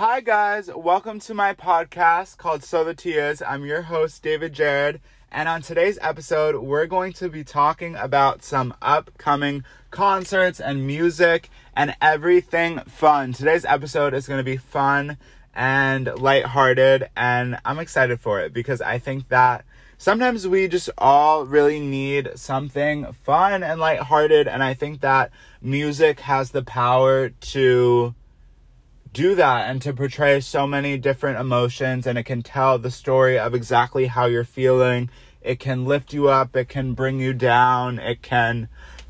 Hi, guys. Welcome to my podcast called So the Tea Is. I'm your host, David Jared. And on today's episode, we're going to be talking about some upcoming concerts and music and everything fun. Today's episode is going to be fun and lighthearted, and I'm excited for it because I think that sometimes we just all really need something fun and lighthearted, and I think that music has the power to do that and to portray so many different emotions and it can tell the story of exactly how you're feeling. It can lift you up, it can bring you down, it can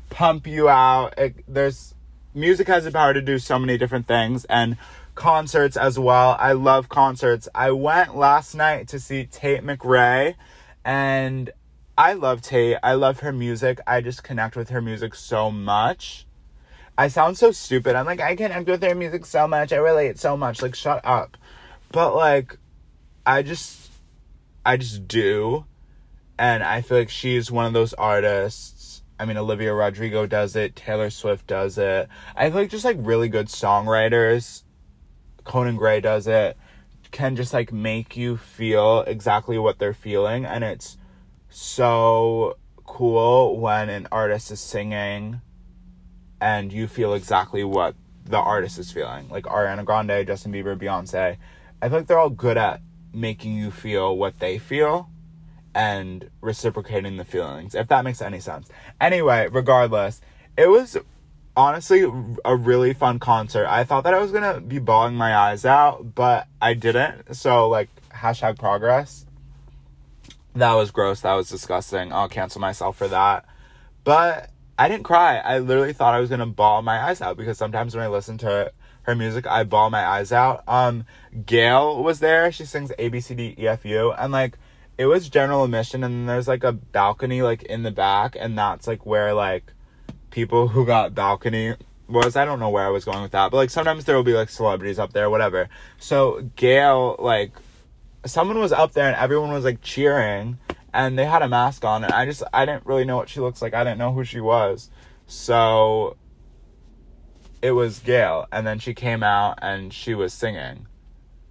pump you out. It, there's music has the power to do so many different things and concerts as well. I love concerts. I went last night to see Tate McRae and I love Tate. I love her music. I just connect with her music so much. I sound so stupid. I'm like, I connect with their music so much. I relate so much. Like, shut up. But like, I just, I just do. And I feel like she's one of those artists. I mean, Olivia Rodrigo does it. Taylor Swift does it. I feel like just like really good songwriters. Conan Gray does it. Can just like make you feel exactly what they're feeling. And it's so cool when an artist is singing and you feel exactly what the artist is feeling. Like Ariana Grande, Justin Bieber, Beyonce. I think they're all good at making you feel what they feel and reciprocating the feelings, if that makes any sense. Anyway, regardless, it was honestly a really fun concert. I thought that I was gonna be bawling my eyes out, but I didn't. So, like, hashtag progress. That was gross. That was disgusting. I'll cancel myself for that. But I didn't cry. I literally thought I was gonna bawl my eyes out because sometimes when I listen to her music, I bawl my eyes out. Um, Gayle was there. She sings A B C D E F U, and like it was general admission, and there's like a balcony like in the back, and that's like where like people who got balcony was. I don't know where I was going with that, but like sometimes there will be like celebrities up there, whatever. So Gayle like someone was up there, and everyone was like cheering and they had a mask on and I just I didn't really know what she looks like. I didn't know who she was. So it was Gayle and then she came out and she was singing.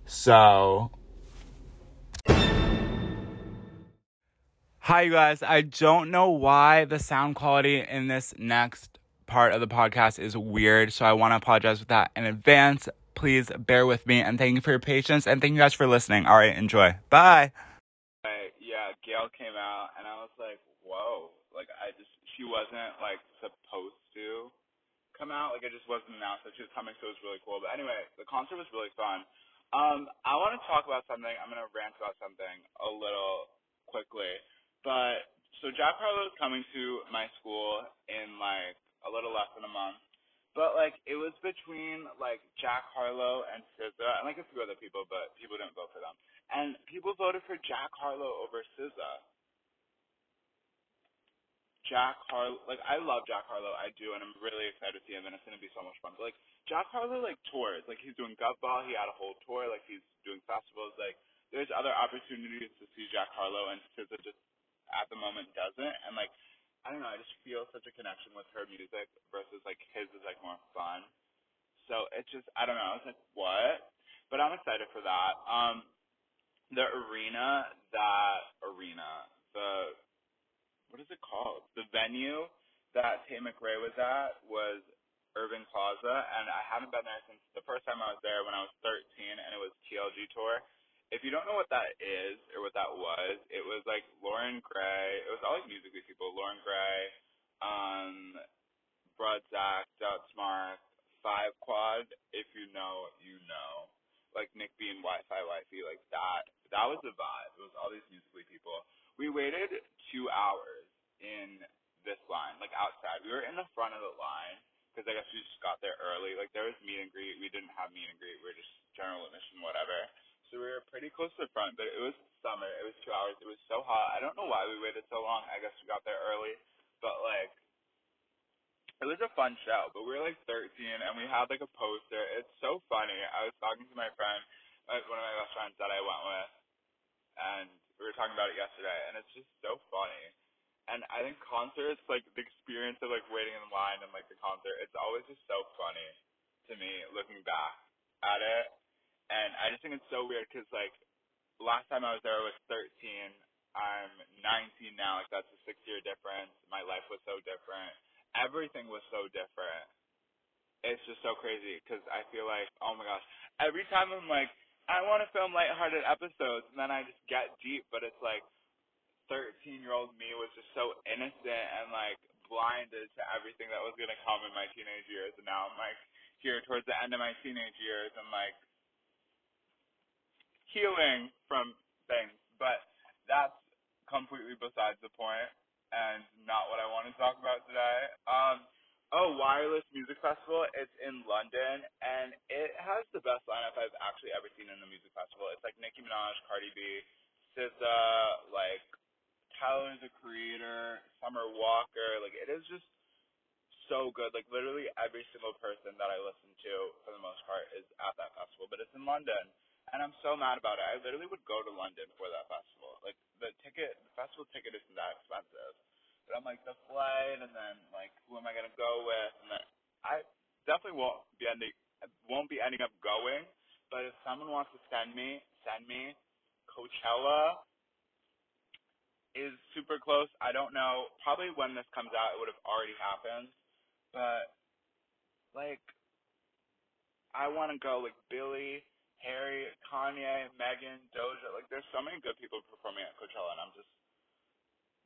So Hi you guys. I don't know why the sound quality in this next part of the podcast is weird, so I want to apologize for that in advance. Please bear with me and thank you for your patience and thank you guys for listening. All right, enjoy. Bye. Gayle came out, and I was like, whoa. Like, I just, she wasn't, like, supposed to come out. Like, it just wasn't announced that she was coming, so it was really cool. But anyway, the concert was really fun. Um, I want to talk about something. I'm to rant about something a little quickly. But, so Jack Harlow is coming to my school in, like, a little less than a month. But like it was between like Jack Harlow and SZA and like a few other people, but people didn't vote for them. And people voted for Jack Harlow over SZA. Jack Harlow, like I love Jack Harlow, I do, and I'm really excited to see him, and it's gonna be so much fun. But like Jack Harlow, like tours, like he's doing Gov Ball, he had a whole tour, like he's doing festivals, like there's other opportunities to see Jack Harlow, and SZA just at the moment doesn't, and like I don't know, I just feel such a connection with her music versus like his is like more fun. So it just I don't know, I was like, what? But I'm excited for that. Um the arena that arena, the what is it called? The venue that Tate McRae was at was Irving Plaza and I haven't been there since the first time I was there when I was 13 and it was TLG tour if you don't know what that is or what that was, it was like Loren Gray. It was all like Musical.ly people. Loren Gray, um, Brodzak, Smart, Five Quad. If you know, you know. Like Nick B and Wi-Fi Wifey, like that. That was the vibe. It was all these Musical.ly people. We waited two hours in this line, like outside. We were in the front of the line because I guess we just got there early. Like there was meet and greet. We didn't have meet and greet. We were just general admission, whatever so we were pretty close to the front, but it was summer. It was two hours. It was so hot. I don't know why we waited so long. I guess we got there early, but like, it was a fun show. But we were like 13, and we had like a poster. It's so funny. I was talking to my friend, uh, one of my best friends that I went with, and we were talking about it yesterday, and it's just so funny. And I think concerts, like the experience of like waiting in line and like the concert, it's always just so funny to me looking back at it and I just think it's so weird because like last time I was there I was 13. I'm 19 now. Like that's a six year difference. My life was so different. Everything was so different. It's just so crazy because I feel like oh my gosh. Every time I'm like I want to film lighthearted episodes, and then I just get deep, but it's like 13 year old me was just so innocent and like blinded to everything that was gonna come in my teenage years, and now I'm like here towards the end of my teenage years and like healing from things, but that's completely besides the point and not what I want to talk about today. Um, oh, Wireless Music Festival. It's in London, and it has the best lineup I've actually ever seen in the music festival. It's like Nicki Minaj, Cardi B, SZA, like Tyler the Creator, Summer Walker. Like it is just so good. Like literally every single person that I listen to, for the most part, is at that festival. But it's in London, and I'm so mad about it. I literally would go to London for that festival. The ticket, the festival ticket isn't that expensive. But I'm like the flight, and then like who am I gonna go with? And then I definitely won't be ending won't be ending up going. But if someone wants to send me, send me. Coachella is super close. I don't know. Probably when this comes out, it would have already happened. But like, I want to go like Billie, Harry, Kanye, Megan, Doja. Like, there's so many good people performing at Coachella, and I'm just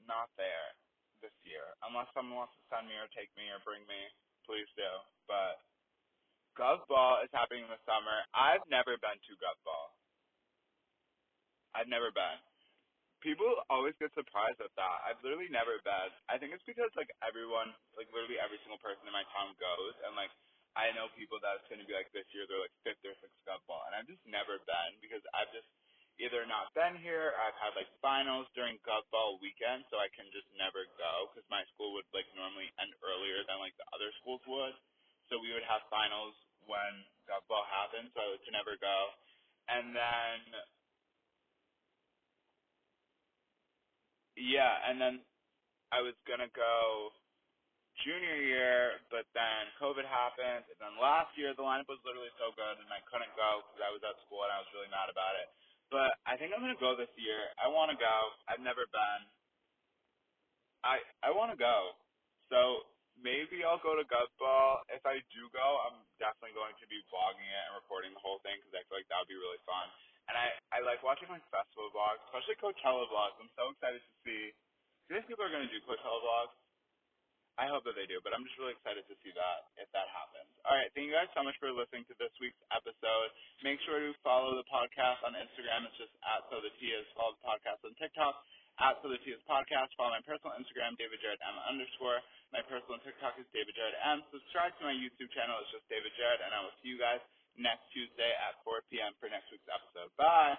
not there this year. Unless someone wants to send me or take me or bring me, please do. But Gov Ball is happening in the summer. I've never been to Gov Ball. I've never been people always get surprised at that. I've literally never been. I think it's because like everyone, like literally every single person in my town goes, and like I know people that it's going to be like this year they're like fifth or sixth Gov Ball, and I've just never been because I've just either not been here. Or I've had like finals during Gov Ball weekend, so I can just never go because my school would like normally end earlier than like the other schools would. So we would have finals when Gov Ball happened, so I would never go. And then Yeah, and then I was gonna go junior year, but then COVID happened, and then last year the lineup was literally so good, and I couldn't go because I was at school and I was really mad about it. But I think I'm gonna go this year. I want to go. I've never been. I I want to go. So maybe I'll go to Ball. If I do go, I'm definitely going to be vlogging it and recording the whole thing because I feel like that would be really fun. And I, I like watching like festival vlogs, especially Coachella vlogs. I'm so excited to see. Do you think people are to do Coachella vlogs? I hope that they do, but I'm just really excited to see that if that happens. All right, thank you guys so much for listening to this week's episode. Make sure to follow the podcast on Instagram. It's just at so the Tias. Follow the podcast on TikTok at so the Tias podcast. Follow my personal Instagram, David Jared M underscore. My personal TikTok is David Jared M. Subscribe to my YouTube channel. It's just David Jared, and I will see you guys next Tuesday at 4 p.m. for next week's episode. Bye.